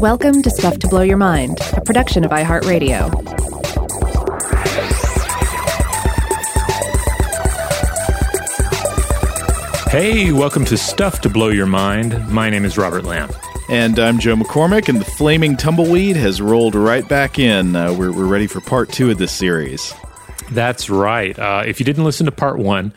Welcome to Stuff to Blow Your Mind, a production of iHeartRadio. Hey, welcome to Stuff to Blow Your Mind. My name is Robert Lamb. And I'm Joe McCormick, and the Flaming Tumbleweed has rolled right back in. Uh, we're, we're ready for part two of this series. That's right. Uh, if you didn't listen to part one,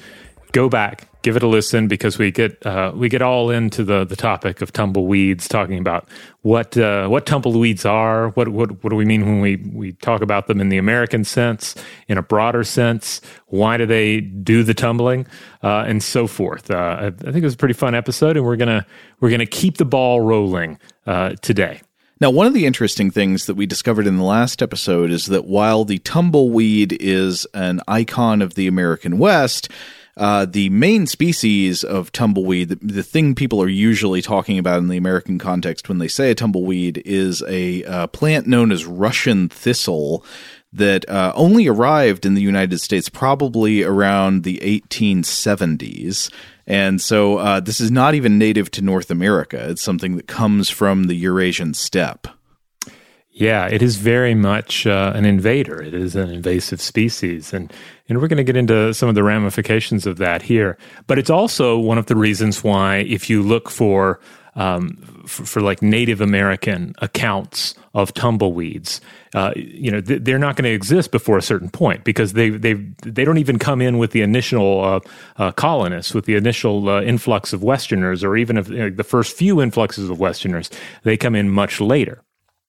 go back, give it a listen because we get uh, we get all into the the topic of tumbleweeds, talking about what uh, what tumbleweeds are, what what what do we mean when we we talk about them in the American sense, in a broader sense, why do they do the tumbling, uh, and so forth. Uh, I, I, think it was a pretty fun episode, and we're gonna we're gonna keep the ball rolling uh, today. Now, one of the interesting things that we discovered in the last episode is that while the tumbleweed is an icon of the American West, uh, the main species of tumbleweed, the, the, thing people are usually talking about in the American context when they say a tumbleweed, is a uh, plant known as Russian thistle that uh, only arrived in the United States probably around the 1870s. And so uh, this is not even native to North America. It's something that comes from the Eurasian steppe. Yeah, it is very much uh, an invader. It is an invasive species, and and we're going to get into some of the ramifications of that here. But it's also one of the reasons why, if you look for um, for, for, like Native American accounts of tumbleweeds, uh, you know, th- they're not going to exist before a certain point because they they they don't even come in with the initial uh, uh, colonists, with the initial uh, influx of Westerners, or even if know, the first few influxes of Westerners. They come in much later.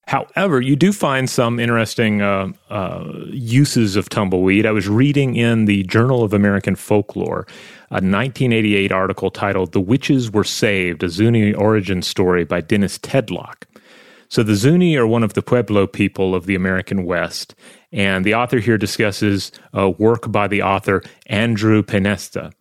However, you do find some interesting uh, uh, uses of tumbleweed. I was reading in the Journal of American Folklore a 1988 article titled The Witches Were Saved, a Zuni origin story by Dennis Tedlock. So, the Zuni are one of the Pueblo people of the American West, and the author here discusses a work by the author Andrew Peynetsa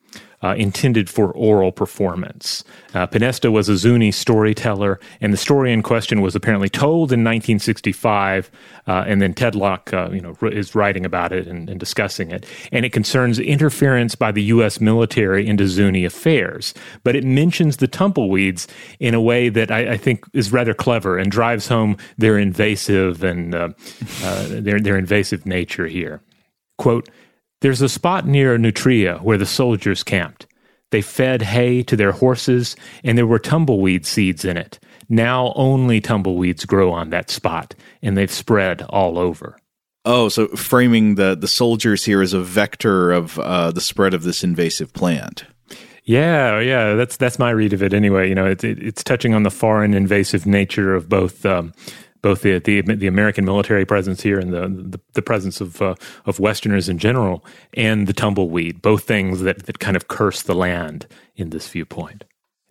uh, intended for oral performance. Uh, was a Zuni storyteller, and the story in question was apparently told in 1965, uh, and then Tedlock, uh, you know, is writing about it and, and, discussing it. And it concerns interference by the U.S. military into Zuni affairs, but it mentions the tumbleweeds in a way that I, I think is rather clever and drives home their invasive and uh, uh, their their invasive nature here. Quote. There's a spot near Nutria where the soldiers camped. They fed hay to their horses, and there were tumbleweed seeds in it. Now only tumbleweeds grow on that spot, and they've spread all over. Oh, so framing the, the soldiers here as a vector of uh, the spread of this invasive plant. Yeah, yeah, that's that's my read of it anyway. You know, it, it, it's touching on the foreign invasive nature of both um, both the, the, the American military presence here and the the, the presence of uh, of Westerners in general, and the tumbleweed, both things that that kind of curse the land in this viewpoint.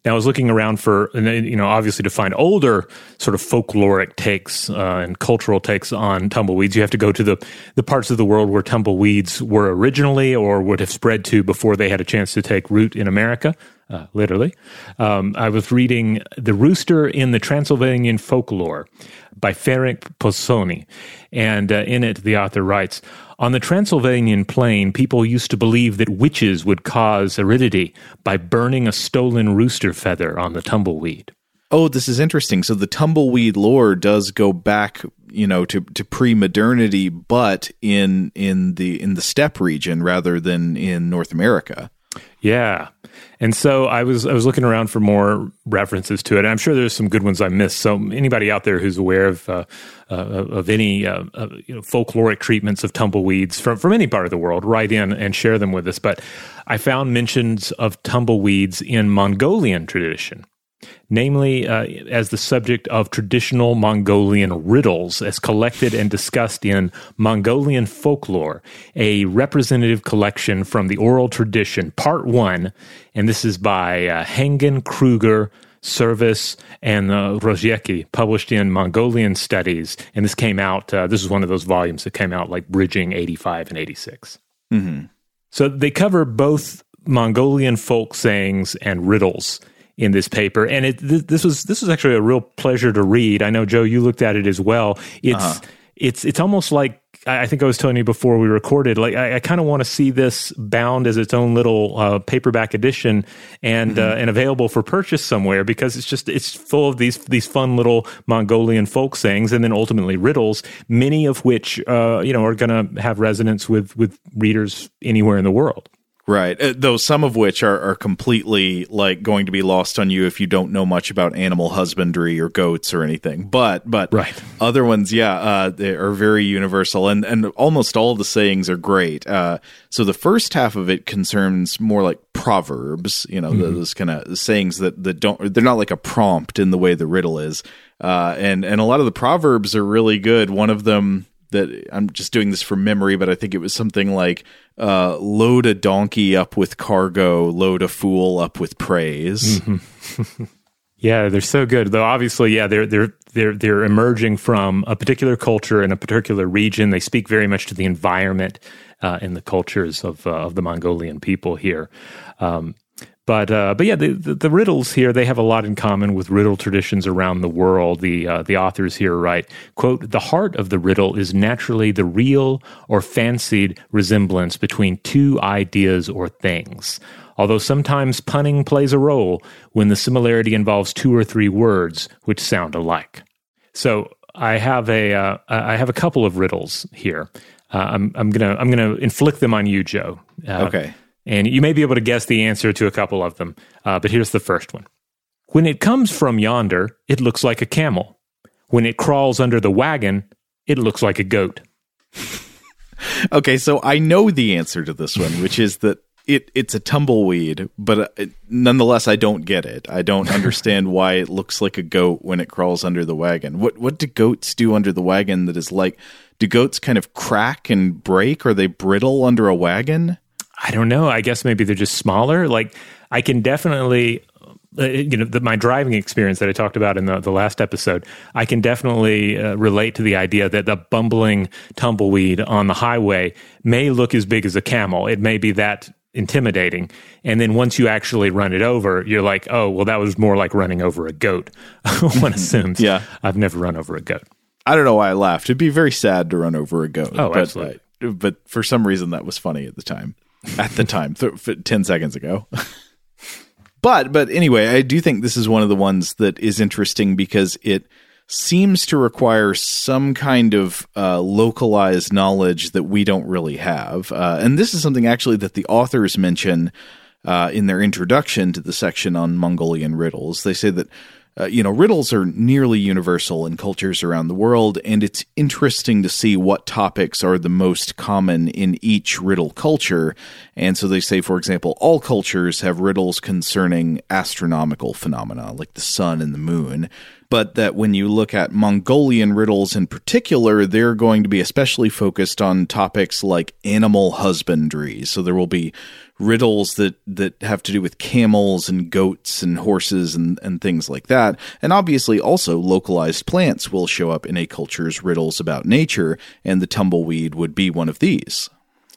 Now, I was looking around for, you know, obviously to find older sort of folkloric takes uh, and cultural takes on tumbleweeds. You have to go to the, the parts of the world where tumbleweeds were originally or would have spread to before they had a chance to take root in America uh, literally. Um, I was reading The Rooster in the Transylvanian Folklore by Ferenc Pozsony. And uh, in it, the author writes On the Transylvanian plain, people used to believe that witches would cause aridity by burning a stolen rooster feather on the tumbleweed. Oh, this is interesting. So the tumbleweed lore does go back, you know, to, to pre-modernity, but in in the in the steppe region rather than in North America. Yeah. And so I was I was looking around for more references to it. And I'm sure there's some good ones I missed. So anybody out there who's aware of uh, uh, of any uh, you know, folkloric treatments of tumbleweeds from from any part of the world, write in and share them with us. But I found mentions of tumbleweeds in Mongolian tradition namely uh, as the subject of traditional Mongolian riddles as collected and discussed in Mongolian Folklore, a representative collection from the oral tradition, part one. And this is by uh, Hangin Krueger. Service and uh, published in Mongolian Studies. And this came out, uh, this is one of those volumes that came out like bridging 85 and 86. Mm-hmm. So they cover both Mongolian folk sayings and riddles in this paper, and it th- this was this was actually a real pleasure to read. I know Joe, you looked at it as well. It's uh-huh. it's it's almost like I think I was telling you before we recorded, like I, I kind of want to see this bound as its own little uh, paperback edition and mm-hmm. uh, and available for purchase somewhere because it's just it's full of these these fun little Mongolian folk sayings and then ultimately riddles, many of which uh, you know are going to have resonance with with readers anywhere in the world. Right. Uh, though some of which are, are completely like going to be lost on you if you don't know much about animal husbandry or goats or anything. But but right. other ones, yeah, uh, they are very universal and, and almost all the sayings are great. Uh, so the first half of it concerns more like proverbs, you know, mm-hmm. those kind of sayings that, that don't they're not like a prompt in the way the riddle is. Uh, and and a lot of the proverbs are really good. One of them that I'm just doing this from memory, but I think it was something like uh, load a donkey up with cargo, load a fool up with praise. Mm-hmm. yeah, they're so good. Though obviously, yeah, they're they're they're they're emerging from a particular culture in a particular region. They speak very much to the environment uh, and the cultures of uh, of the Mongolian people here. Um, but uh, but yeah, the, the, the, riddles here they have a lot in common with riddle traditions around the world. The uh, the authors here write, "quote The heart of the riddle is naturally the real or fancied resemblance between two ideas or things." Although sometimes punning plays a role when the similarity involves two or three words which sound alike. So I have a uh, I have a couple of riddles here. Uh, I'm I'm gonna I'm gonna inflict them on you, Joe. Uh, okay. And you may be able to guess the answer to a couple of them, uh, but here's the first one. When it comes from yonder, it looks like a camel. When it crawls under the wagon, it looks like a goat. okay, so I know the answer to this one, which is that it it's a tumbleweed, but uh, it, nonetheless, I don't get it. I don't understand why it looks like a goat when it crawls under the wagon. What what do goats do under the wagon that is like? Do goats kind of crack and break? Are they brittle under a wagon? I don't know. I guess maybe they're just smaller. Like I can definitely uh, you know the, my driving experience that I talked about in the, the last episode, I can definitely uh, relate to the idea that the bumbling tumbleweed on the highway may look as big as a camel. It may be that intimidating, and then once you actually run it over, you're like, oh, well, that was more like running over a goat. One assumes. yeah, I've never run over a goat. I don't know why I laughed. It'd be very sad to run over a goat. Oh, but, absolutely. but for some reason, that was funny at the time at the time, th- 10 seconds ago. but but anyway, I do think this is one of the ones that is interesting because it seems to require some kind of uh, localized knowledge that we don't really have. Uh, and this is something actually that the authors mention uh, in their introduction to the section on Mongolian riddles. They say that uh, you know, riddles are nearly universal in cultures around the world, and it's interesting to see what topics are the most common in each riddle culture. And so they say, for example, all cultures have riddles concerning astronomical phenomena like the sun and the moon. But that when you look at Mongolian riddles in particular, they're going to be especially focused on topics like animal husbandry. So there will be riddles that that have to do with camels and goats and horses and, and things like that. And obviously also localized plants will show up in a culture's riddles about nature, and the tumbleweed would be one of these.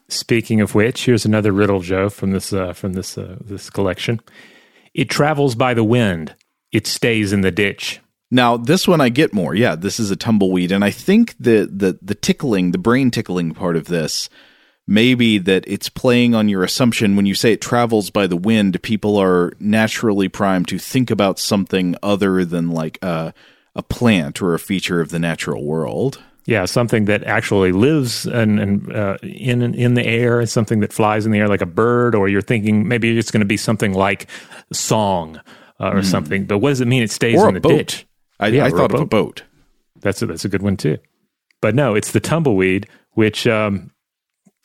Speaking of which, here's another riddle, Joe, from this uh, from this uh, this collection. It travels by the wind. It stays in the ditch. Now, this one I get more. Yeah, this is a tumbleweed, and I think the the the tickling, the brain tickling part of this maybe that it's playing on your assumption when you say it travels by the wind, people are naturally primed to think about something other than like a, a plant or a feature of the natural world. Yeah, something that actually lives and, and uh, in in the air, something that flies in the air like a bird, or you're thinking maybe it's going to be something like song uh, or mm. something. But what does it mean? It stays or in the boat. ditch. I, yeah, I thought a of a boat. That's a, that's a good one too. But no, it's the tumbleweed, which um,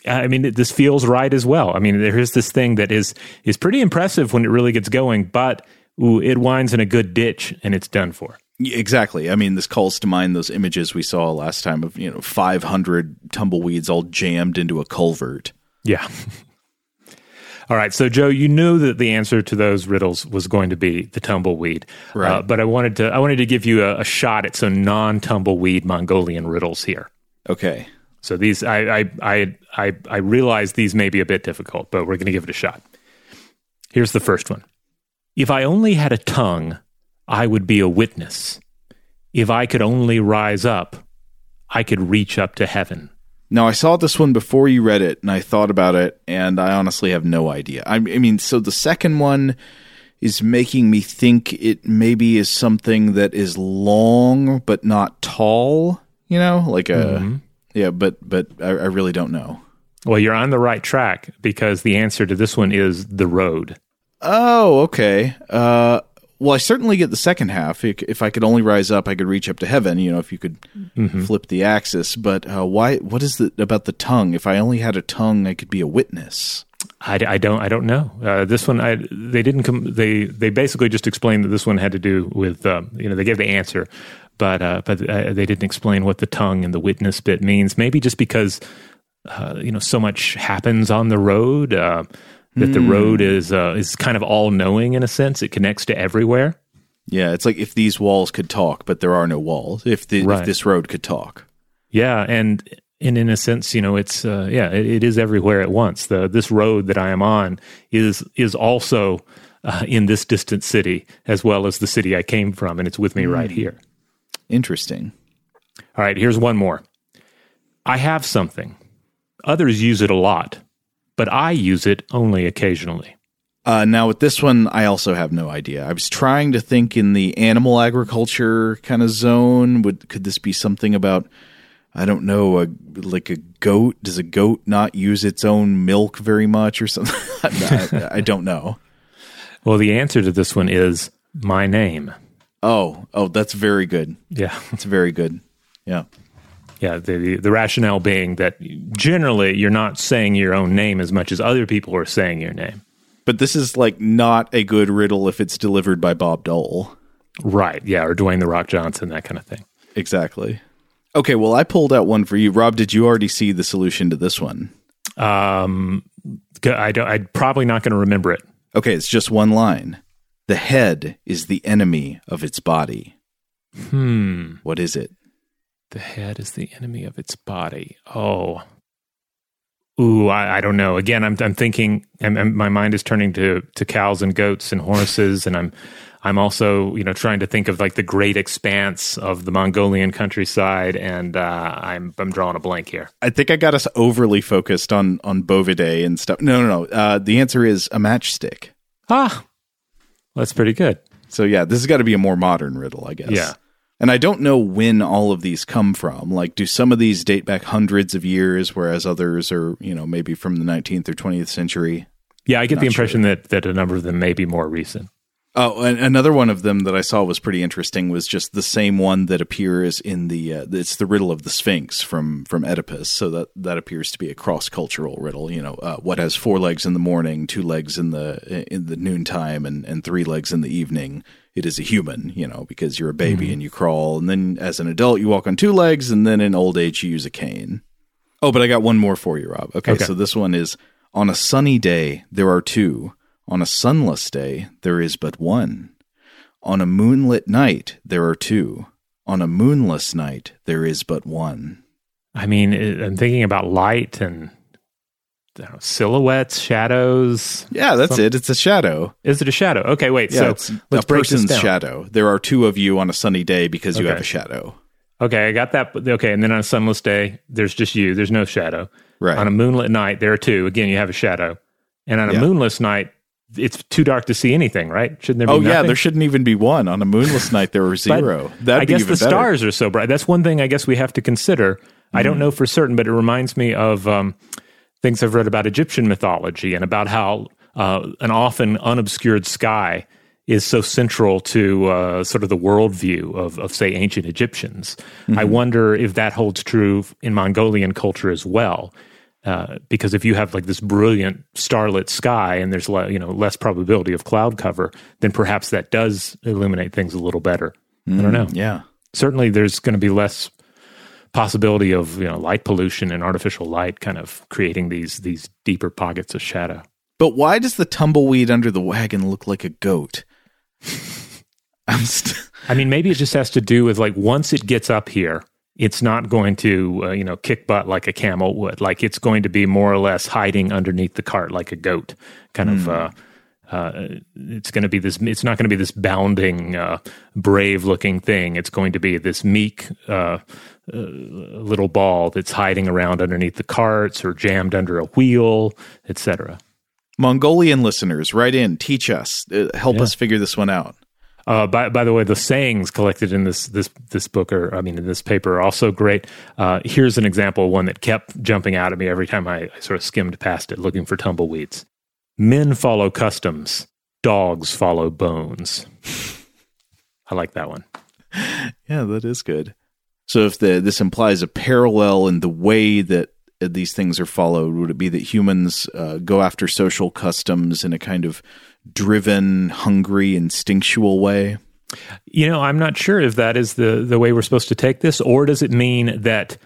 I mean, this feels right as well. I mean, there is this thing that is is pretty impressive when it really gets going, but ooh, it winds in a good ditch and it's done for. Exactly. I mean, this calls to mind those images we saw last time of you know 500 tumbleweeds all jammed into a culvert. Yeah. all right. So, Joe, you knew that the answer to those riddles was going to be the tumbleweed, right? Uh, but I wanted to I wanted to give you a, a shot at some non tumbleweed Mongolian riddles here. Okay. So these, I, I, I, I, I realize these may be a bit difficult, but we're going to give it a shot. Here's the first one. If I only had a tongue, I would be a witness. If I could only rise up, I could reach up to heaven. Now, I saw this one before you read it, and I thought about it, and I honestly have no idea. I, I mean, so the second one is making me think it maybe is something that is long but not tall. You know, like a mm-hmm. Yeah, but but I, I really don't know. Well, you're on the right track because the answer to this one is the road. Oh, okay. Uh, well, I certainly get the second half. If if I could only rise up, I could reach up to heaven. You know, if you could flip the axis. But uh, why? What is it about the tongue? If I only had a tongue, I could be a witness. I, I don't I don't know. Uh, this one I they didn't come. They they basically just explained that this one had to do with um, you know they gave the answer, but uh, but uh, they didn't explain what the tongue and the witness bit means. Maybe just because uh, you know so much happens on the road uh, that the road is uh, is kind of all knowing in a sense. It connects to everywhere. Yeah, it's like if these walls could talk, but there are no walls. If, the, Right. if this road could talk. Yeah, and and in a sense, you know, it's uh, yeah, it, it is everywhere at once. The this road that I am on is is also uh, in this distant city as well as the city I came from, and it's with me right here. Interesting. All right, here's one more. I have something. Others use it a lot, but I use it only occasionally. Uh, now with this one, I also have no idea. I was trying to think in the animal agriculture kind of zone. Would could this be something about? I don't know, a, like a goat. Does a goat not use its own milk very much or something? I, I don't know. Well, the answer to this one is my name. Oh, oh, that's very good. Yeah. It's very good. Yeah. Yeah, the the rationale being that generally you're not saying your own name as much as other people are saying your name. But this is like not a good riddle if it's delivered by Bob Dole. Right. Yeah, or Dwayne the Rock Johnson, that kind of thing. Exactly. Okay, well, I pulled out one for you. Rob, did you already see the solution to this one? Um, I don't. I'm probably not going to remember it. Okay, it's just one line. The head is the enemy of its body. Hmm. What is it? The head is the enemy of its body. Oh. Ooh, I, I don't know. Again, I'm I'm thinking. I'm, I'm- my mind is turning to to cows and goats and horses, and I'm I'm also you know trying to think of like the great expanse of the Mongolian countryside, and uh, I'm I'm drawing a blank here. I think I got us overly focused on on Bovidae and stuff. No, no, no. Uh, the answer is a matchstick. Ah, that's pretty good. So yeah, this has got to be a more modern riddle, I guess. Yeah. And I don't know when all of these come from. Like, do some of these date back hundreds of years, whereas others are, you know, maybe from the 19th or 20th century? Yeah, I get the impression that that a number of them may be more recent. Oh, and another one of them that I saw was pretty interesting was just the same one that appears in the uh, it's the riddle of the Sphinx from from Oedipus. So that that appears to be a cross cultural riddle. You know, uh, what has four legs in the morning, two legs in the in the noontime, and and three legs in the evening. It is a human, you know, because you're a baby and you crawl, and then as an adult you walk on two legs, and then in old age you use a cane. Oh, but I got one more for you, Rob. Okay, Okay. so this one is on a sunny day there are two. On a sunless day there is but one. On a moonlit night there are two. On a moonless night there is but one. I mean, I'm thinking about light and know, silhouettes, shadows. Yeah, that's it. It's a shadow. Is it a shadow? Okay, wait. Yeah, so it's let's a break this person's down. shadow. There are two of you on a sunny day because you Okay. have a shadow. Okay, I got that. Okay, and then on a sunless day, there's just you. There's no shadow. Right. On a moonlit night, there are two. Again, you have a shadow. And on a Yeah. moonless night, it's too dark to see anything, right? Shouldn't there be Oh yeah, there shouldn't even be one. On a moonless night there were zero. That'd I be guess the better. stars are so bright. That's one thing I guess we have to consider. I Mm-hmm. don't know for certain, but it reminds me of um, things I've read about Egyptian mythology and about how uh, an often unobscured sky is so central to uh, sort of the worldview of, of say, ancient Egyptians. I Mm-hmm. wonder if that holds true in Mongolian culture as well. Uh, because if you have like this brilliant starlit sky and there's le- you know less probability of cloud cover, then perhaps that does illuminate things a little better. I don't know Yeah. certainly there's going to be less possibility of you know light pollution and artificial light kind of creating these these deeper pockets of shadow But why does the tumbleweed under the wagon look like a goat? I'm st- i mean maybe it just has to do with like once it gets up here it's not going to uh, you know kick butt like a camel would like it's going to be more or less hiding underneath the cart like a goat kind of uh uh, it's going to be this. It's not going to be this bounding, uh, brave-looking thing. It's going to be this meek, uh, uh, little ball that's hiding around underneath the carts or jammed under a wheel, etc. Mongolian listeners, write in, teach us, uh, help Yeah. us figure this one out. Uh, by, by the way, the sayings collected in this this this book, or I mean, in this paper, are also great. Uh, here's an example one that kept jumping out at me every time I, I sort of skimmed past it, looking for tumbleweeds. Men follow customs, dogs follow bones. I like that one. Yeah, that is good. So if the this implies a parallel in the way that uh, these things are followed, would it be that humans uh, go after social customs in a kind of driven, hungry, instinctual way? You know, I'm not sure if that is the the way we're supposed to take this, or does it mean that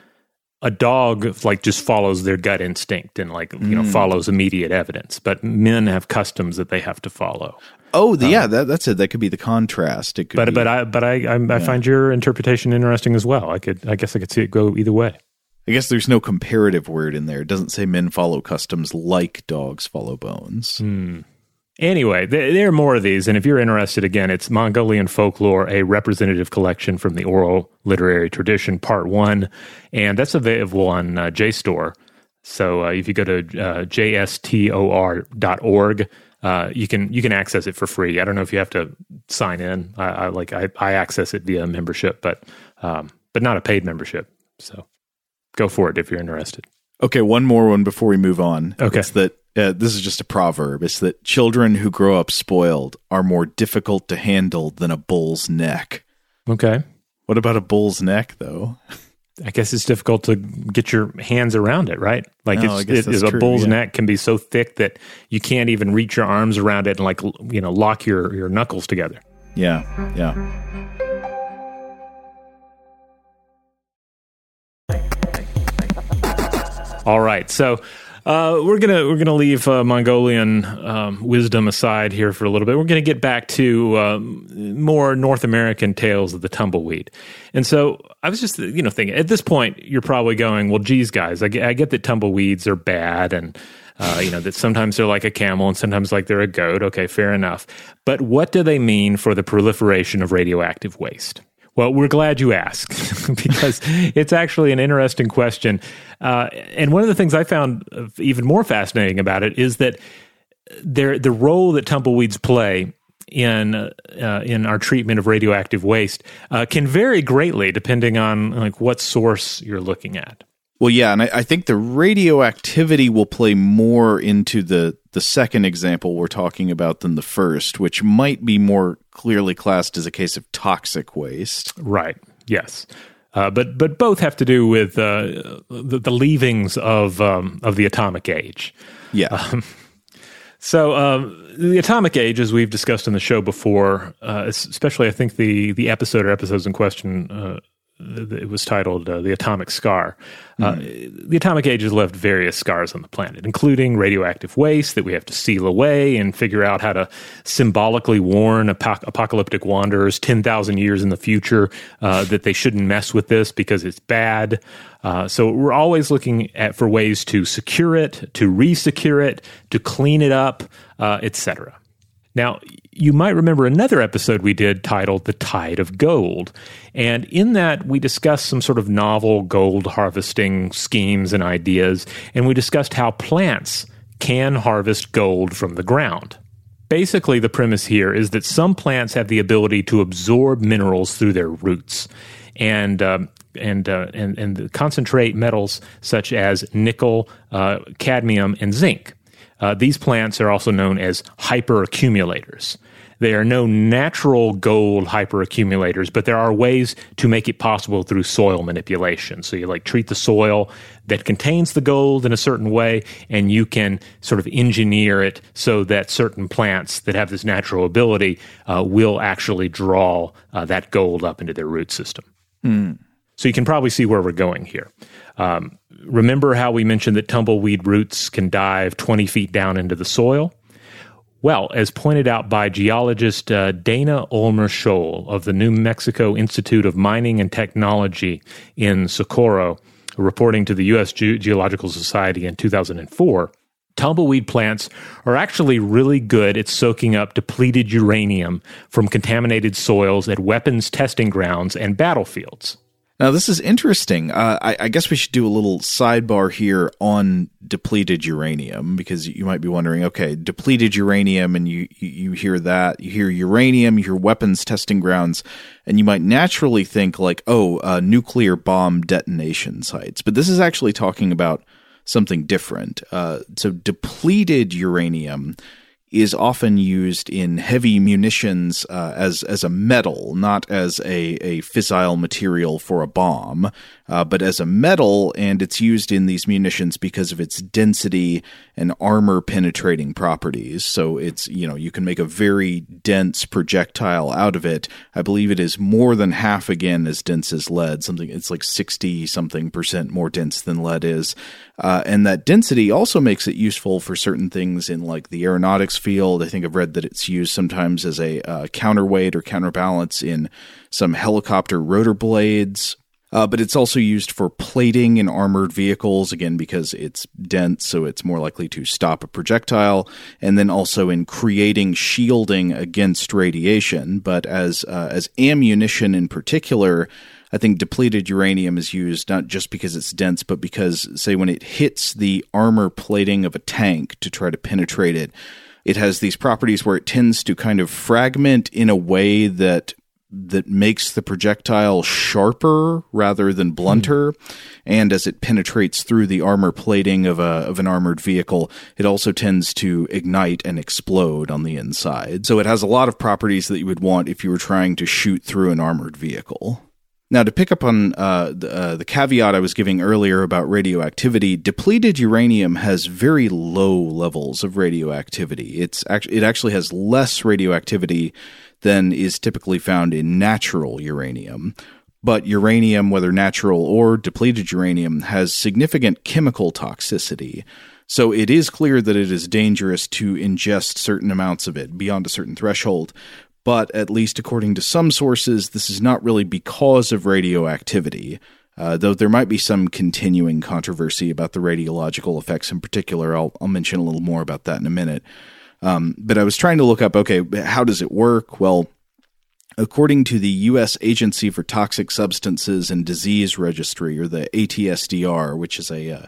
a dog like just follows their gut instinct and like you know hmm. follows immediate evidence, but men have customs that they have to follow. Oh, the, um, yeah, that, that's it. That could be the contrast. It could But be, but I but I I, I find your interpretation interesting as well. I could I guess I could see it go either way. I guess there's no comparative word in there. It doesn't say men follow customs like dogs follow bones. Hmm. Anyway, th- there are more of these, and if you're interested, again, it's Mongolian folklore, a representative collection from the oral literary tradition, part one, and that's available on uh, JSTOR. So uh, if you go to uh, jstor.org, uh, you can you can access it for free. I don't know if you have to sign in. I, I like I, I access it via membership, but um, but not a paid membership. So go for it if you're interested. Okay, one more one before we move on. Okay. It's that uh, this is just a proverb. It's that children who grow up spoiled are more difficult to handle than a bull's neck. Okay. What about a bull's neck, though? I guess it's difficult to get your hands around it, right? Like I it's, it, a true, bull's yeah. neck can be so thick that you can't even reach your arms around it and like you know lock your your knuckles together. Yeah, yeah. All right, so uh, we're gonna we're gonna leave uh, Mongolian um, wisdom aside here for a little bit. We're gonna get back to um, more North American tales of the tumbleweed. And so I was just you know thinking at this point you're probably going, well, geez, guys, I get, I get that tumbleweeds are bad and. Uh, you know that sometimes they're like a camel and sometimes like they're a goat. Okay, fair enough. But what do they mean for the proliferation of radioactive waste? Well, we're glad you asked because it's actually an interesting question. Uh, and one of the things I found even more fascinating about it is that their the role that tumbleweeds play in uh, in our treatment of radioactive waste uh, can vary greatly depending on like what source you're looking at. Well, yeah, and I, I think the radioactivity will play more into the the second example we're talking about than the first, which might be more clearly classed as a case of toxic waste. Right. Yes. Uh, but but both have to do with uh, the, the leavings of um, of the atomic age. Yeah, So um, the atomic age, as we've discussed in the show before, uh, especially I think the the episode or episodes in question, uh, it was titled uh, "The Atomic Scar." Uh, the atomic age has left various scars on the planet, including radioactive waste that we have to seal away and figure out how to symbolically warn apoc- apocalyptic wanderers ten thousand years in the future uh, that they shouldn't mess with this because it's bad. Uh, so we're always looking at for ways to secure it, to resecure it, to clean it up, uh, etc. Now, you might remember another episode we did titled The Tide of Gold. And in that, we discussed some sort of novel gold harvesting schemes and ideas. And we discussed how plants can harvest gold from the ground. Basically, the premise here is that some plants have the ability to absorb minerals through their roots. And um, and, uh, and and concentrate metals such as nickel, uh, cadmium, and zinc. Uh, these plants are also known as hyperaccumulators. They are no natural gold hyperaccumulators, but there are ways to make it possible through soil manipulation. So you like treat the soil that contains the gold in a certain way, and you can sort of engineer it so that certain plants that have this natural ability uh, will actually draw uh, that gold up into their root system. So you can probably see where we're going here. Um, remember how we mentioned that tumbleweed roots can dive 20 feet down into the soil? Well, as pointed out by geologist uh, Dana Ulmer Scholle of the New Mexico Institute of Mining and Technology in Socorro, reporting to the U.S. Ge- Geological Society in 2004, tumbleweed plants are actually really good at soaking up depleted uranium from contaminated soils at weapons testing grounds and battlefields. Now, this is interesting. Uh, I, I, guess we should do a little sidebar here on depleted uranium because you might be wondering, okay, depleted uranium, and you, you hear that, you hear uranium, you hear weapons testing grounds, and you might naturally think like, oh, uh, nuclear bomb detonation sites. But this is actually talking about something different. Uh, so, depleted uranium is often used in heavy munitions uh, as as a metal, not as a, a fissile material for a bomb, uh, but as a metal, and it's used in these munitions because of its density and armor penetrating properties. So it's you know you can make a very dense projectile out of it. I believe it is more than half again as dense as lead. Something it's like sixty something percent more dense than lead is, uh, and that density also makes it useful for certain things in like the aeronautics field. I think I've read that it's used sometimes as a uh, counterweight or counterbalance in some helicopter rotor blades. Uh, but it's also used for plating in armored vehicles, again, because it's dense, so it's more likely to stop a projectile, and then also in creating shielding against radiation. But as, uh, as ammunition in particular, I think depleted uranium is used not just because it's dense, but because, say, when it hits the armor plating of a tank to try to penetrate it, it has these properties where it tends to kind of fragment in a way that that makes the projectile sharper rather than blunter. Mm. and as it penetrates through the armor plating of a of an armored vehicle it also tends to ignite and explode on the inside. So it has a lot of properties that you would want if you were trying to shoot through an armored vehicle now, to pick up on uh, the, uh, the, caveat I was giving earlier about radioactivity, depleted uranium has very low levels of radioactivity. It's actually it actually has less radioactivity than is typically found in natural uranium. But uranium, whether natural or depleted uranium, has significant chemical toxicity. So it is clear that it is dangerous to ingest certain amounts of it beyond a certain threshold but at least according to some sources, this is not really because of radioactivity. Uh, though there might be some continuing controversy about the radiological effects in particular. I'll, I'll mention a little more about that in a minute. Um, but I was trying to look up okay, how does it work? Well, according to the U.S. Agency for Toxic Substances and Disease Registry, or the ATSDR, which is a uh,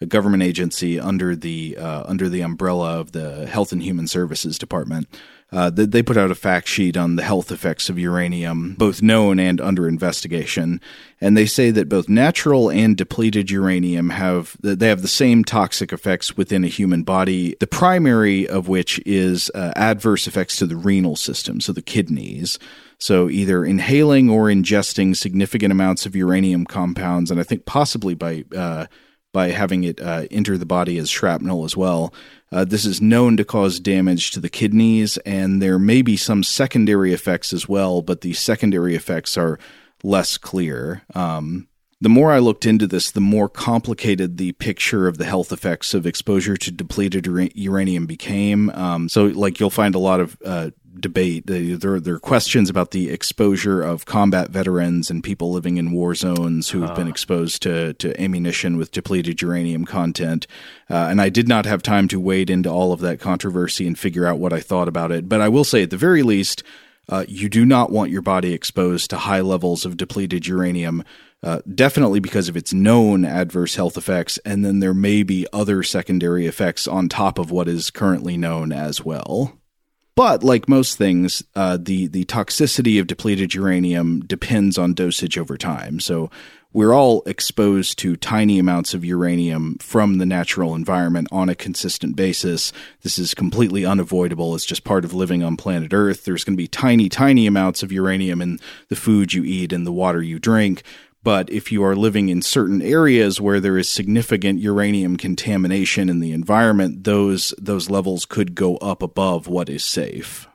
a government agency under the uh, under the umbrella of the Health and Human Services Department. Uh, they put out a fact sheet on the health effects of uranium, both known and under investigation, and they say that both natural and depleted uranium have they have the same toxic effects within a human body. The primary of which is uh, adverse effects to the renal system, so the kidneys. So either inhaling or ingesting significant amounts of uranium compounds, and I think possibly by uh, by having it uh, enter the body as shrapnel as well. Uh, this is known to cause damage to the kidneys, and there may be some secondary effects as well, but the secondary effects are less clear. Um, the more I looked into this, the more complicated the picture of the health effects of exposure to depleted uranium became. Um, so, like, you'll find a lot of uh, debate. There, there are questions about the exposure of combat veterans and people living in war zones who have uh. been ah. exposed to, to ammunition with depleted uranium content. Uh, and I did not have time to wade into all of that controversy and figure out what I thought about it. But I will say, at the very least, uh, you do not want your body exposed to high levels of depleted uranium. Uh, definitely because of its known adverse health effects, and then there may be other secondary effects on top of what is currently known as well. But like most things, uh, the the toxicity of depleted uranium depends on dosage over time. So we're all exposed to tiny amounts of uranium from the natural environment on a consistent basis. This is completely unavoidable. It's just part of living on planet Earth. There's going to be tiny, tiny amounts of uranium in the food you eat and the water you drink. But if you are living in certain areas where there is significant uranium contamination in the environment, those those levels could go up above what is safe.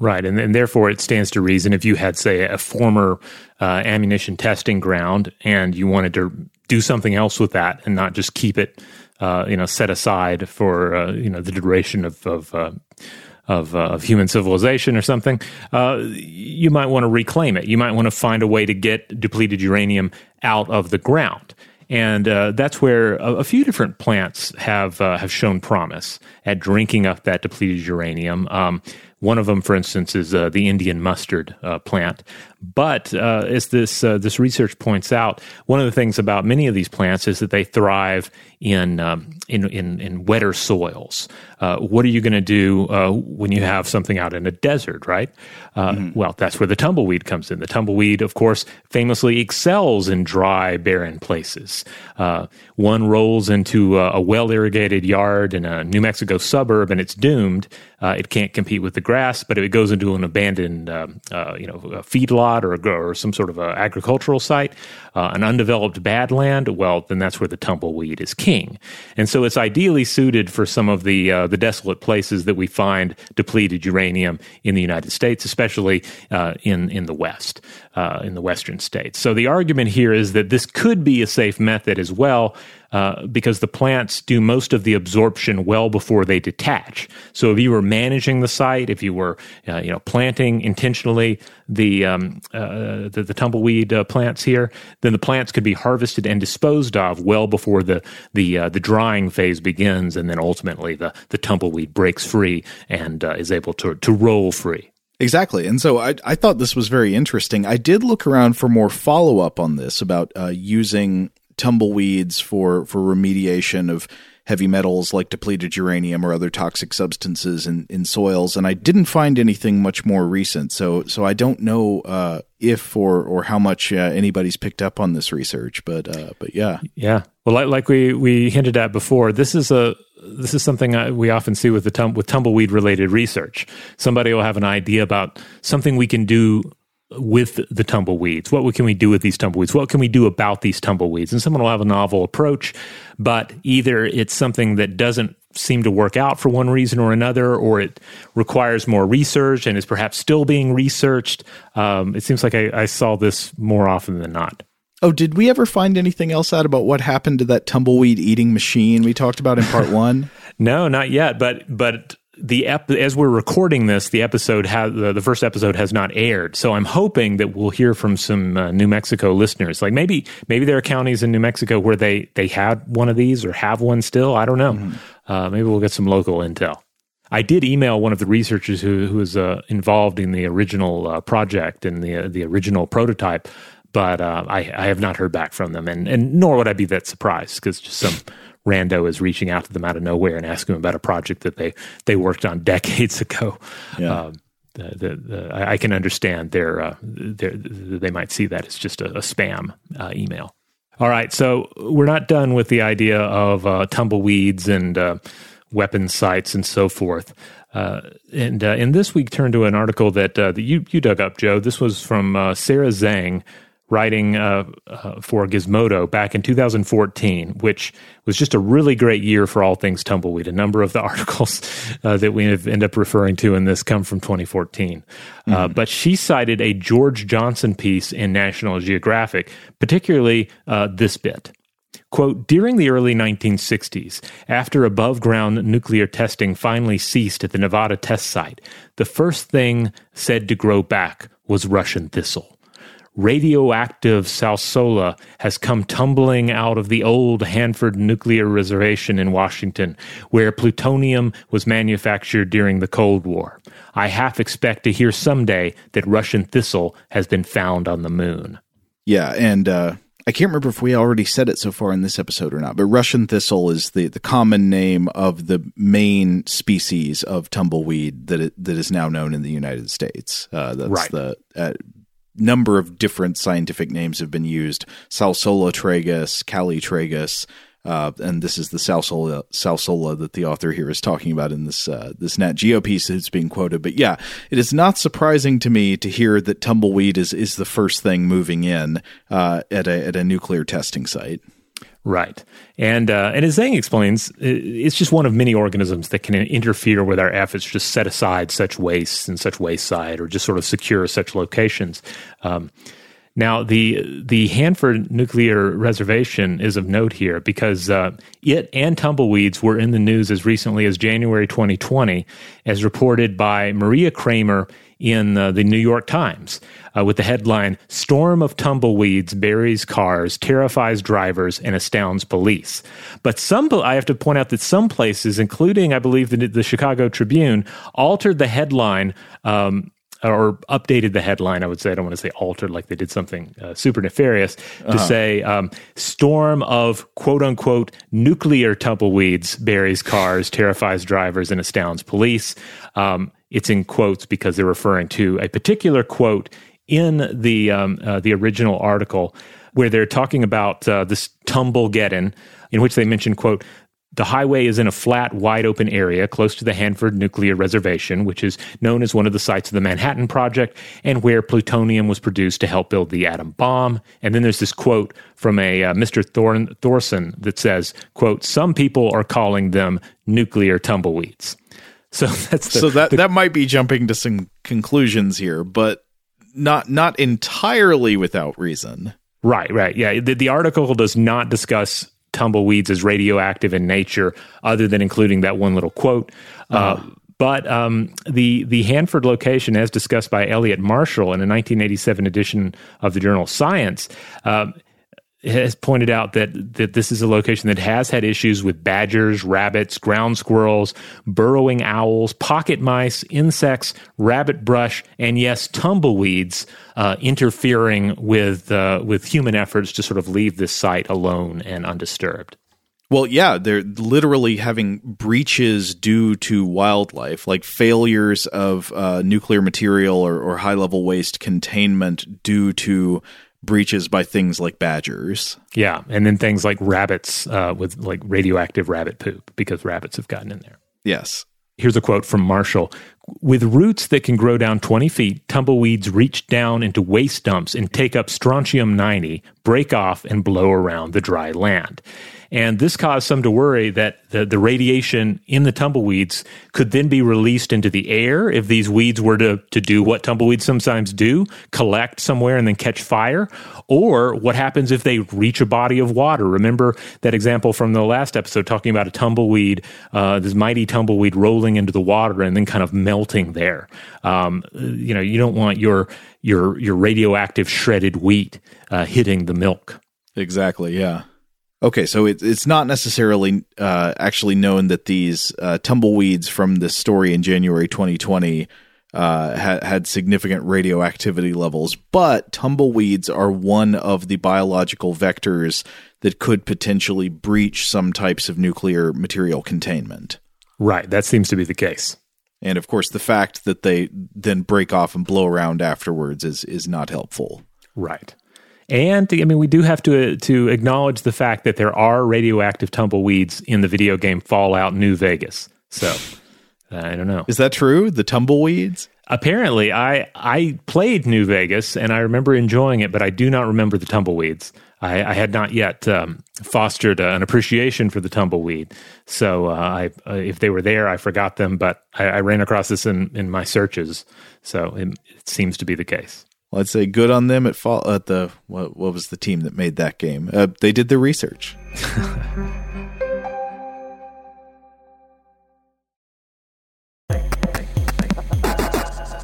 Right, and, and therefore it stands to reason if you had, say, a former uh, ammunition testing ground and you wanted to do something else with that and not just keep it, uh, you know, set aside for uh, you know the duration of, of uh, of, uh, of human civilization or something, uh, you might want to reclaim it. You might want to find a way to get depleted uranium out of the ground. And uh, that's where a, a, few different plants have uh, have shown promise at drinking up that depleted uranium. Um, One of them, for instance, is uh, the Indian mustard uh, plant. But uh, as this uh, this research points out, one of the things about many of these plants is that they thrive in um, in, in, in wetter soils. Uh, what are you going to do uh, when you have something out in a desert, right? Uh, mm-hmm. Well, that's where the tumbleweed comes in. The tumbleweed, of course, famously excels in dry, barren places. Uh, one rolls into a, a well irrigated yard in a New Mexico suburb and it's doomed. Uh, it can't compete with the grass, but if it goes into an abandoned, um, uh, you know, a feedlot or, a, or some sort of agricultural site, uh, an undeveloped badland, well, then that's where the tumbleweed is king. And so it's ideally suited for some of the uh, the desolate places that we find depleted uranium in the United States, especially uh, in in the West, uh, in the Western states. So the argument here is that this could be a safe method as well uh, because the plants do most of the absorption well before they detach. So if you were managing the site, if you were uh, you know planting intentionally the um, uh, the, the, tumbleweed uh, plants here, then the plants could be harvested and disposed of well before the the the drying phase begins, and then ultimately the the tumbleweed breaks free and is able to to roll free. Exactly. And so I, I thought this was very interesting. I did look around for more follow up on this about uh, using tumbleweeds for for remediation of heavy metals like depleted uranium or other toxic substances in, in soils, and I didn't find anything much more recent. So so I don't know uh, if or or how much uh, anybody's picked up on this research, but uh, but yeah, yeah. Well, like, like we we hinted at before, this is a this is something uh, we often see with the tum- with tumbleweed related research. Somebody will have an idea about something we can do with the tumbleweeds. What can we do with these tumbleweeds? What can we do about these tumbleweeds? And someone will have a novel approach, but either it's something that doesn't seem to work out for one reason or another, or it requires more research and is perhaps still being researched. Um, it seems like I, I saw this more often than not. Oh, did we ever find anything else out about what happened to that tumbleweed eating machine we talked about in part one? no, not yet. But but the ep- as we're recording this, the episode has the, the, first episode has not aired. So I'm hoping that we'll hear from some uh, New Mexico listeners. Like maybe maybe there are counties in New Mexico where they they had one of these or have one still. I don't know. Mm-hmm. Uh, maybe we'll get some local intel. I did email one of the researchers who, who was uh, involved in the original uh, project and the uh, the original prototype, but uh, I, I have not heard back from them, and and nor would I be that surprised because just some rando is reaching out to them out of nowhere and asking them about a project that they they worked on decades ago. Yeah. Um, the, the, the, I can understand their, uh, their, they might see that as just a, a spam uh, email. All right, so we're not done with the idea of uh, tumbleweeds and uh, weapon sites and so forth. Uh, and uh, in this week, turn to an article that, that you, you dug up, Joe. This was from Sarah Zhang writing uh, uh, for Gizmodo back in 2014, which was just a really great year for all things tumbleweed. A number of the articles uh, that we have end up referring to in this come from 2014. Uh, mm-hmm. but she cited a George Johnson piece in National Geographic, particularly uh, this bit. Quote, during the early 1960s, after above ground nuclear testing finally ceased at the Nevada test site, the first thing said to grow back was Russian thistle radioactive salsola has come tumbling out of the old Hanford Nuclear Reservation in Washington, where plutonium was manufactured during the Cold War. I half expect to hear someday that Russian thistle has been found on the moon. Yeah, and uh, I can't remember if we already said it so far in this episode or not, but Russian thistle is the, the common name of the main species of tumbleweed that it, that is now known in the United States. Uh, that's right. the uh, number of different scientific names have been used Salsola tragus, Kali tragus. Uh, and this is the Salsola, Salsola that the author here is talking about in this uh, this Nat Geo piece that's being quoted. But yeah, it is not surprising to me to hear that tumbleweed is is the first thing moving in uh, at a at a nuclear testing site. Right. And uh, and as Zhang explains, it's just one of many organisms that can interfere with our efforts to set aside such wastes and such waste site or just sort of secure such locations. Um, now, the the Hanford Nuclear Reservation is of note here because uh, it and tumbleweeds were in the news as recently as January 2020, as reported by Maria Cramer in uh, the New York Times uh, with the headline Storm of Tumbleweeds Buries Cars, Terrifies Drivers, and Astounds Police. But some, I have to point out that some places, including, I believe, the, the Chicago Tribune, altered the headline. Um, or updated the headline, I would say. I don't want to say altered like they did something uh, super nefarious to uh-huh. say um, storm of quote unquote nuclear tumbleweeds buries cars, terrifies drivers, and astounds police. Um, it's in quotes because they're referring to a particular quote in the um, uh, the original article where they're talking about uh, this tumblegeddon, in which they mention quote the highway is in a flat, wide open area close to the Hanford Nuclear Reservation, which is known as one of the sites of the Manhattan Project and where plutonium was produced to help build the atom bomb. And then there's this quote from a uh, Mr. Thorson that says, "quote Some people are calling them nuclear tumbleweeds." So that's the, so that the, that might be jumping to some conclusions here, but not not entirely without reason. Right, right, yeah. The, the article does not discuss tumbleweeds as radioactive in nature, other than including that one little quote. Uh. Uh, but um, the the Hanford location, as discussed by Eliot Marshall in a 1987 edition of the journal Science, uh, has pointed out that that this is a location that has had issues with badgers, rabbits, ground squirrels, burrowing owls, pocket mice, insects, rabbit brush, and yes, tumbleweeds uh, interfering with uh, with human efforts to sort of leave this site alone and undisturbed. Well, yeah, they're literally having breaches due to wildlife, like failures of uh, nuclear material or, or high level waste containment due to breaches by things like badgers. Yeah, and then things like rabbits uh, with like radioactive rabbit poop because rabbits have gotten in there. Yes. Here's a quote from Marshall. With roots that can grow down 20 feet, tumbleweeds reach down into waste dumps and take up strontium 90, break off, and blow around the dry land. And this caused some to worry that the, the radiation in the tumbleweeds could then be released into the air if these weeds were to, to do what tumbleweeds sometimes do collect somewhere and then catch fire. Or what happens if they reach a body of water? Remember that example from the last episode talking about a tumbleweed, uh, this mighty tumbleweed rolling into the water and then kind of melting there. Um, you know, you don't want your your your radioactive shredded wheat uh, hitting the milk. Exactly. Yeah. Okay, so it, it's not necessarily uh, actually known that these uh, tumbleweeds from this story in January 2020 uh, had, had significant radioactivity levels, but tumbleweeds are one of the biological vectors that could potentially breach some types of nuclear material containment. Right, that seems to be the case. And of course, the fact that they then break off and blow around afterwards is is not helpful. Right. And I mean, we do have to to acknowledge the fact that there are radioactive tumbleweeds in the video game Fallout New Vegas. So I don't know. Is that true? The tumbleweeds? Apparently, I I played New Vegas and I remember enjoying it, but I do not remember the tumbleweeds. I, I had not yet um, fostered uh, an appreciation for the tumbleweed. So uh, I, uh, if they were there, I forgot them, but I, I ran across this in, in my searches. So it, it seems to be the case. Well, I'd say good on them at fall at the what, what was the team that made that game? Uh, they did the research.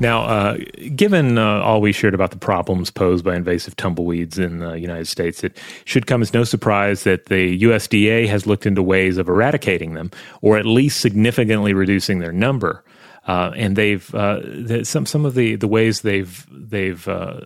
Now, uh, given uh, all we shared about the problems posed by invasive tumbleweeds in the United States, it should come as no surprise that the USDA has looked into ways of eradicating them, or at least significantly reducing their number. Uh, and they've uh, some some of the, the ways they've they've uh,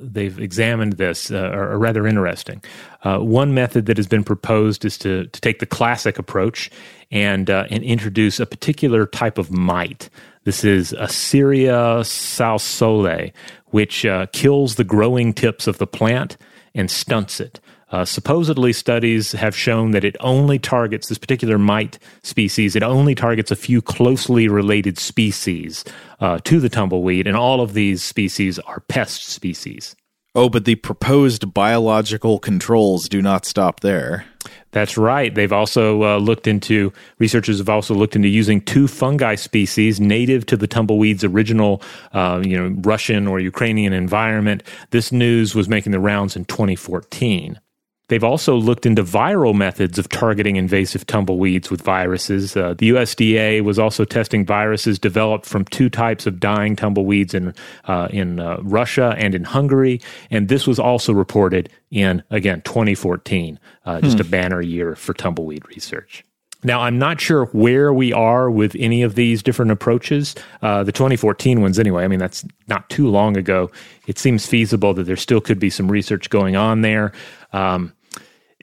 they've examined this uh, are, rather interesting. Uh, one method that has been proposed is to to take the classic approach and uh, and introduce a particular type of mite. This is Aceria salsolae, which kills the growing tips of the plant and stunts it. Uh, supposedly, studies have shown that it only targets this particular mite species. It only targets a few closely related species uh, to the tumbleweed, and all of these species are pest species. Oh, but the proposed biological controls do not stop there. That's right. They've also uh, looked into, researchers have also looked into using two fungi species native to the tumbleweed's original, uh, you know, Russian or Ukrainian environment. This news was making the rounds in 2014. They've also looked into viral methods of targeting invasive tumbleweeds with viruses. Uh, the USDA was also testing viruses developed from two types of dying tumbleweeds in uh, in uh, Russia and in Hungary, and this was also reported in again 2014, uh, just hmm. a banner year for tumbleweed research. Now, I'm not sure where we are with any of these different approaches. Uh, the 2014 ones, anyway, I mean, that's not too long ago. It seems feasible that there still could be some research going on there. Um,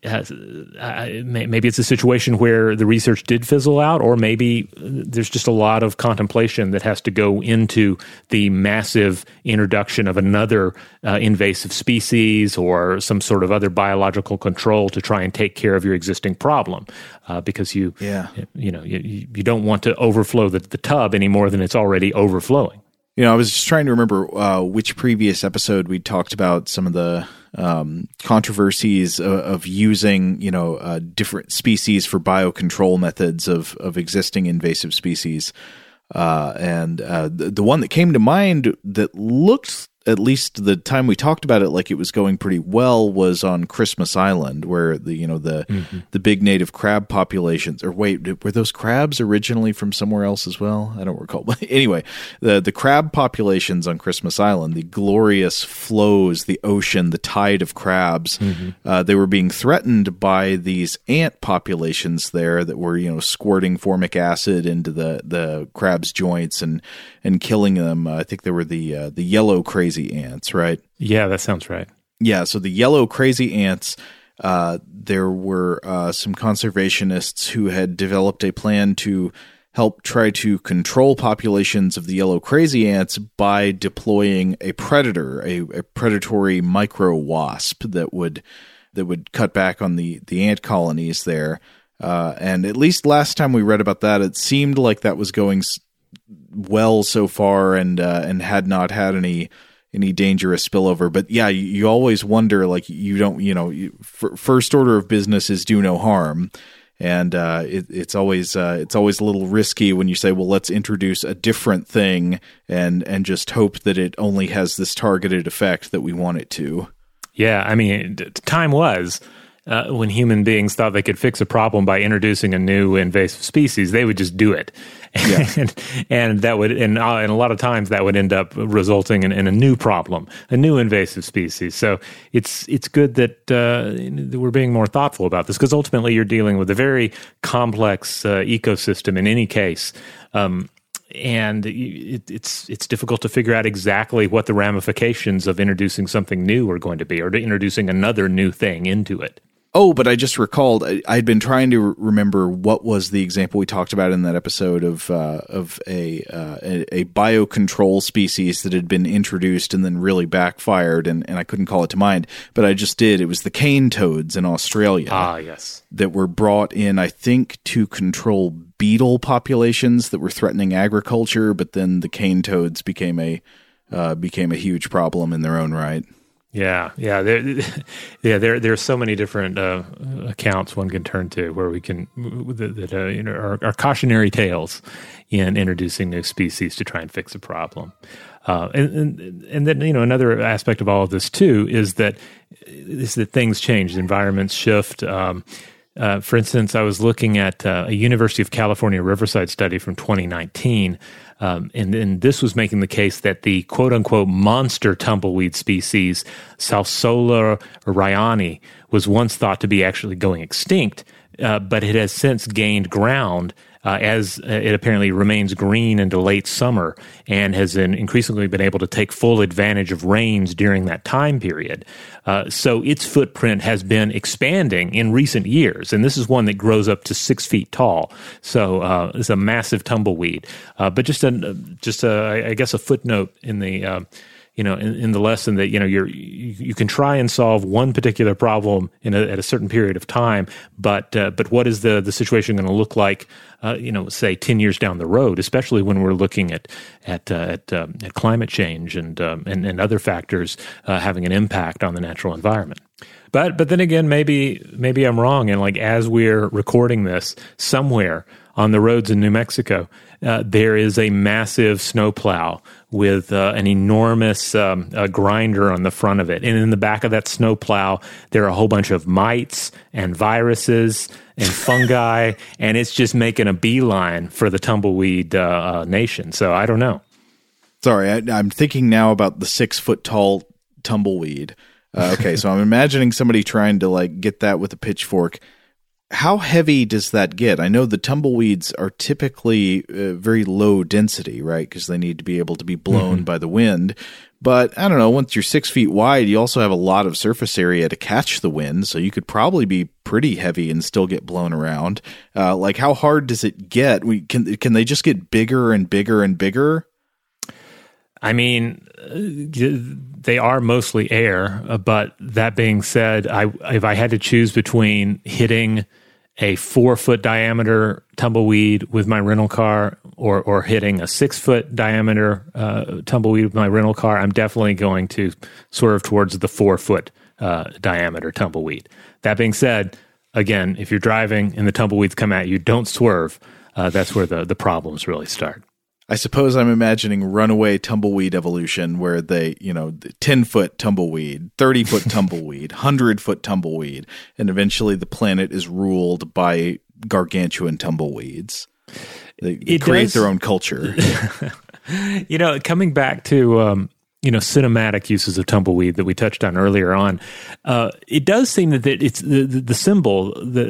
uh, maybe it's a situation where the research did fizzle out, or maybe there's just a lot of contemplation that has to go into the massive introduction of another uh, invasive species or some sort of other biological control to try and take care of your existing problem, uh, because you, yeah. you know, you, you don't want to overflow the, the tub any more than it's already overflowing. You know, I was just trying to remember uh, which previous episode we talked about some of the um, controversies of, of, using, you know, uh, different species for biocontrol methods of of existing invasive species. Uh, and uh, the, the one that came to mind that looked at least the time we talked about it like it was going pretty well was on Christmas Island where the you know the mm-hmm. the big native crab populations or wait were those crabs originally from somewhere else as well I don't recall but anyway the the crab populations on Christmas Island the glorious flows the ocean the tide of crabs mm-hmm. uh, they were being threatened by these ant populations there that were you know squirting formic acid into the the crabs joints and and killing them uh, I think they were the uh, the yellow crazy crazy ants, right? Yeah, that sounds right. Yeah, so the yellow crazy ants. Uh, there were uh, some conservationists who had developed a plan to help try to control populations of the yellow crazy ants by deploying a predator, a, a predatory micro wasp that would that would cut back on the the ant colonies there. Uh, and at least last time we read about that, it seemed like that was going well so far, and uh, and had not had any any dangerous spillover. But yeah, you, you always wonder, like you don't, you know, you, first order of business is do no harm, and uh, it, it's always uh, it's always a little risky when you say, well, let's introduce a different thing and and just hope that it only has this targeted effect that we want it to. Yeah, I mean, time was. Uh, when human beings thought they could fix a problem by introducing a new invasive species, they would just do it yeah. and, and that would and, uh, and a lot of times that would end up resulting in, in, a new problem, a new invasive species. So it's it's good that, uh, we're being more thoughtful about this because ultimately you're dealing with a very complex uh, ecosystem in any case. Um, and it, it's it's difficult to figure out exactly what the ramifications of introducing something new are going to be, or introducing another new thing into it. Oh, but I just recalled I, had been trying to remember what was the example we talked about in that episode of uh, of a, uh, a, a biocontrol species that had been introduced and then really backfired, and, and I couldn't call it to mind, but I just did. It was the cane toads in Australia. Ah, yes, that were brought in, I think, to control beetle populations that were threatening agriculture, but then the cane toads became a uh, became a huge problem in their own right. Yeah, yeah, there, yeah. There, there are so many different uh, accounts one can turn to where we can that, uh, you know are, are, cautionary tales in introducing new species to try and fix a problem. Uh, and, and, and then you know another aspect of all of this too is that is that things change, environments shift. Um, uh, for instance, I was looking at uh, a University of California Riverside study from 2019 um, and, then this was making the case that the quote unquote monster tumbleweed species, Salsola ryanii, was once thought to be actually going extinct, uh, but it has since gained ground uh, as uh, it apparently remains green into late summer and has increasingly been able to take full advantage of rains during that time period. Uh, so its footprint has been expanding in recent years, and this is one that grows up to six feet tall. So uh, it's a massive tumbleweed. Uh, but just a just a, I guess a footnote in the uh, you know in, in, the lesson that you know you're you, you, can try and solve one particular problem in a, at a certain period of time but uh, but what is the the situation going to look like uh, you know say 10 years down the road especially when we're looking at at uh, at, um, at, climate change and, um, and and other factors uh, having an impact on the natural environment? But but then again maybe maybe I'm wrong and like as we're recording this somewhere on the roads in New Mexico uh, there is a massive snowplow with uh, an enormous um, grinder on the front of it. And in the back of that snowplow, there are a whole bunch of mites and viruses and fungi, and it's just making a beeline for the tumbleweed uh, uh, nation. So I don't know. Sorry, I, I'm thinking now about the six foot tall tumbleweed. Uh, okay, so I'm imagining somebody trying to like get that with a pitchfork how heavy does that get? I know the tumbleweeds are typically uh, very low density, right? Because they need to be able to be blown mm-hmm. by the wind. But I don't know, once you're six feet wide, you also have a lot of surface area to catch the wind. So you could probably be pretty heavy and still get blown around. Uh, like, how hard does it get? We, can, can they just get bigger and bigger and bigger? I mean, they are mostly air. Uh, but that being said, I, if I had to choose between hitting a four foot diameter tumbleweed with my rental car or, or hitting a six foot diameter uh, tumbleweed with my rental car, I'm definitely going to swerve towards the four foot uh, diameter tumbleweed. That being said, again, if you're driving and the tumbleweeds come at you, don't swerve. Uh, that's where the, the problems really start. I suppose I'm imagining runaway tumbleweed evolution where they, you know, 10 foot tumbleweed, 30 foot tumbleweed, 100 foot tumbleweed, and eventually the planet is ruled by gargantuan tumbleweeds. They, they create does, their own culture. you know, coming back to um, you know cinematic uses of tumbleweed that we touched on earlier on uh, it does seem that it's the, the symbol the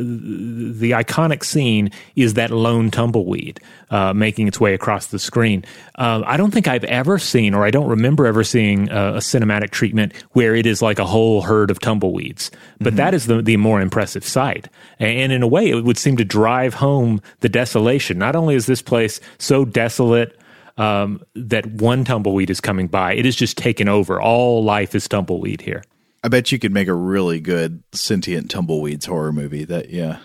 the iconic scene is that lone tumbleweed uh, making its way across the screen. Uh, i don't think i've ever seen or i don't remember ever seeing a, a cinematic treatment where it is like a whole herd of tumbleweeds. But mm-hmm. that is the, the more impressive sight. And in a way it would seem to drive home the desolation. Not only is this place so desolate um, that one tumbleweed is coming by. It is just taken over. All life is tumbleweed here. I bet you could make a really good sentient tumbleweeds horror movie. That yeah.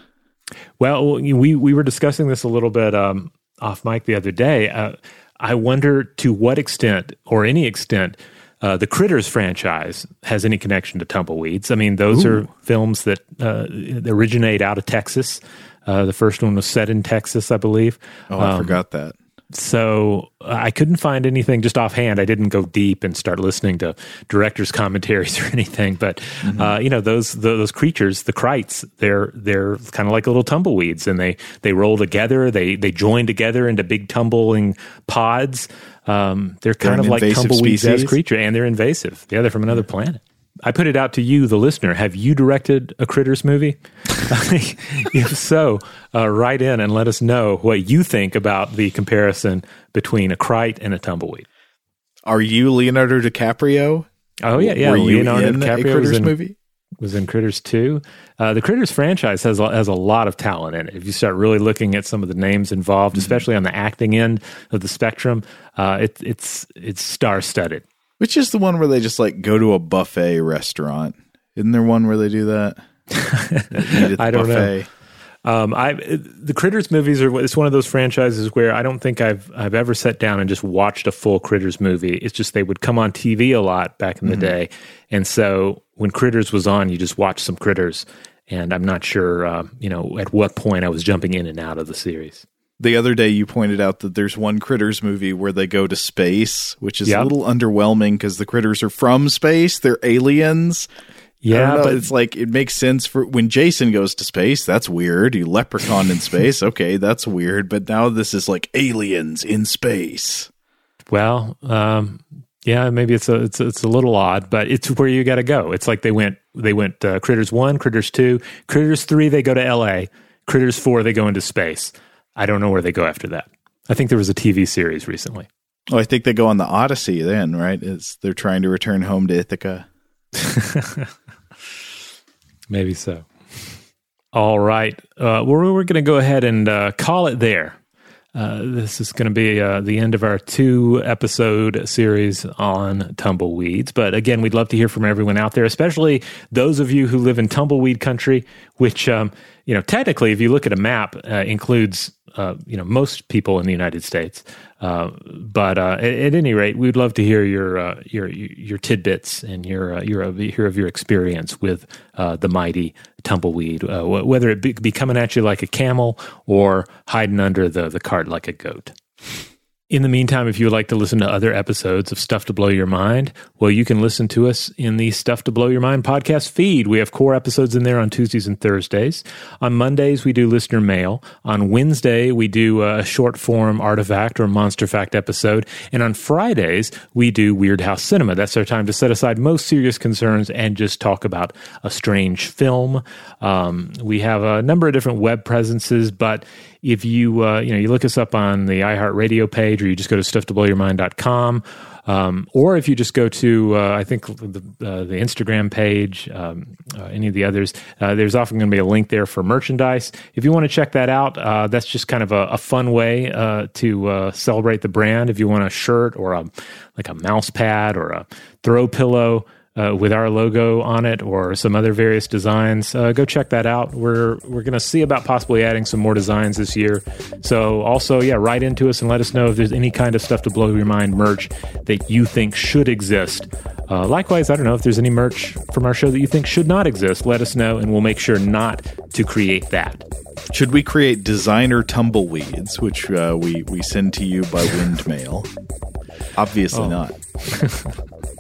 Well, we we were discussing this a little bit um, off mic the other day. Uh, I wonder to what extent, or any extent, uh, the Critters franchise has any connection to tumbleweeds. I mean, those Ooh. are films that uh, originate out of Texas. Uh, the first one was set in Texas, I believe. Oh, I um, forgot that so I couldn't find anything just offhand. I didn't go deep and start listening to directors' commentaries or anything. But mm-hmm. uh, you know those those creatures, the krites, they're they're kind of like little tumbleweeds, and they they roll together. They they join together into big tumbling pods. Um, they're kind they're of like tumbleweeds as creature, and they're invasive. Yeah, they're from another planet. I put it out to you, the listener. Have you directed a Critters movie? if so, uh, write in and let us know what you think about the comparison between a krite and a tumbleweed. Are you Leonardo DiCaprio? Oh yeah, yeah. Were Leonardo DiCaprio Critters was in, movie? Was in Critters two. Uh, the Critters franchise has has a lot of talent in it. If you start really looking at some of the names involved, mm-hmm. especially on the acting end of the spectrum, uh, it, it's it's star studded. Which is the one where they just like go to a buffet restaurant? Isn't there one where they do that? I don't buffet? know. Um, I the Critters movies are it's one of those franchises where I don't think I've I've ever sat down and just watched a full Critters movie. It's just they would come on TV a lot back in the mm-hmm. day, and so when Critters was on, you just watched some Critters. And I'm not sure, uh, you know, at what point I was jumping in and out of the series the other day you pointed out that there's one critters movie where they go to space which is yep. a little underwhelming because the critters are from space. They're aliens. Yeah but it's like it makes sense for when jason goes to space that's weird. You leprechaun in space. Okay that's weird. But now this is like aliens in space. Well um yeah maybe it's a it's, it's a little odd but it's where you got to go. It's like they went they went uh, critters 1 critters 2 critters 3 they go to la critters 4 they go into space I don't know where they go after that. I think there was a TV series recently. Oh, I think they go on the Odyssey then, right? It's they're trying to return home to Ithaca. Maybe so. All right. Uh, we're, we're going to go ahead and uh, call it there. Uh, this is going to be uh, the end of our two episode series on tumbleweeds. But again, we'd love to hear from everyone out there, especially those of you who live in tumbleweed country, which, um, you know, technically, if you look at a map, uh, includes uh, you know most people in the United States. Uh, but uh, at, at, any rate, we'd love to hear your uh, your your tidbits and your uh, your hear of your experience with the mighty tumbleweed, whether it be, be, coming at you like a camel or hiding under the the cart like a goat. In the meantime, if you would like to listen to other episodes of Stuff to Blow Your Mind, well, you can listen to us in the Stuff to Blow Your Mind podcast feed. We have core episodes in there on Tuesdays and Thursdays. On Mondays, we do listener mail. On Wednesday, we do a short form artifact or monster fact episode. And on Fridays, we do Weird House Cinema. That's our time to set aside most serious concerns and just talk about a strange film. Um, we have a number of different web presences, but if you uh, you know you look us up on the iHeartRadio page, or you just go to stufftoblowyourmind.com, um, or if you just go to uh, I think the, uh, the Instagram page, um, uh, any of the others, uh, there's often going to be a link there for merchandise. If you want to check that out, uh, that's just kind of a, a fun way to celebrate the brand. If you want a shirt or a like a mouse pad or a throw pillow uh, with our logo on it or some other various designs, uh, go check that out. We're we're going to see about possibly adding some more designs this year. So also, yeah, write into us and let us know if there's any kind of stuff to blow your mind merch that you think should exist. Uh, likewise, I don't know if there's any merch from our show that you think should not exist. Let us know, and we'll make sure not to create that. Should we create designer tumbleweeds, which uh, we we send to you by wind mail? Obviously oh. not.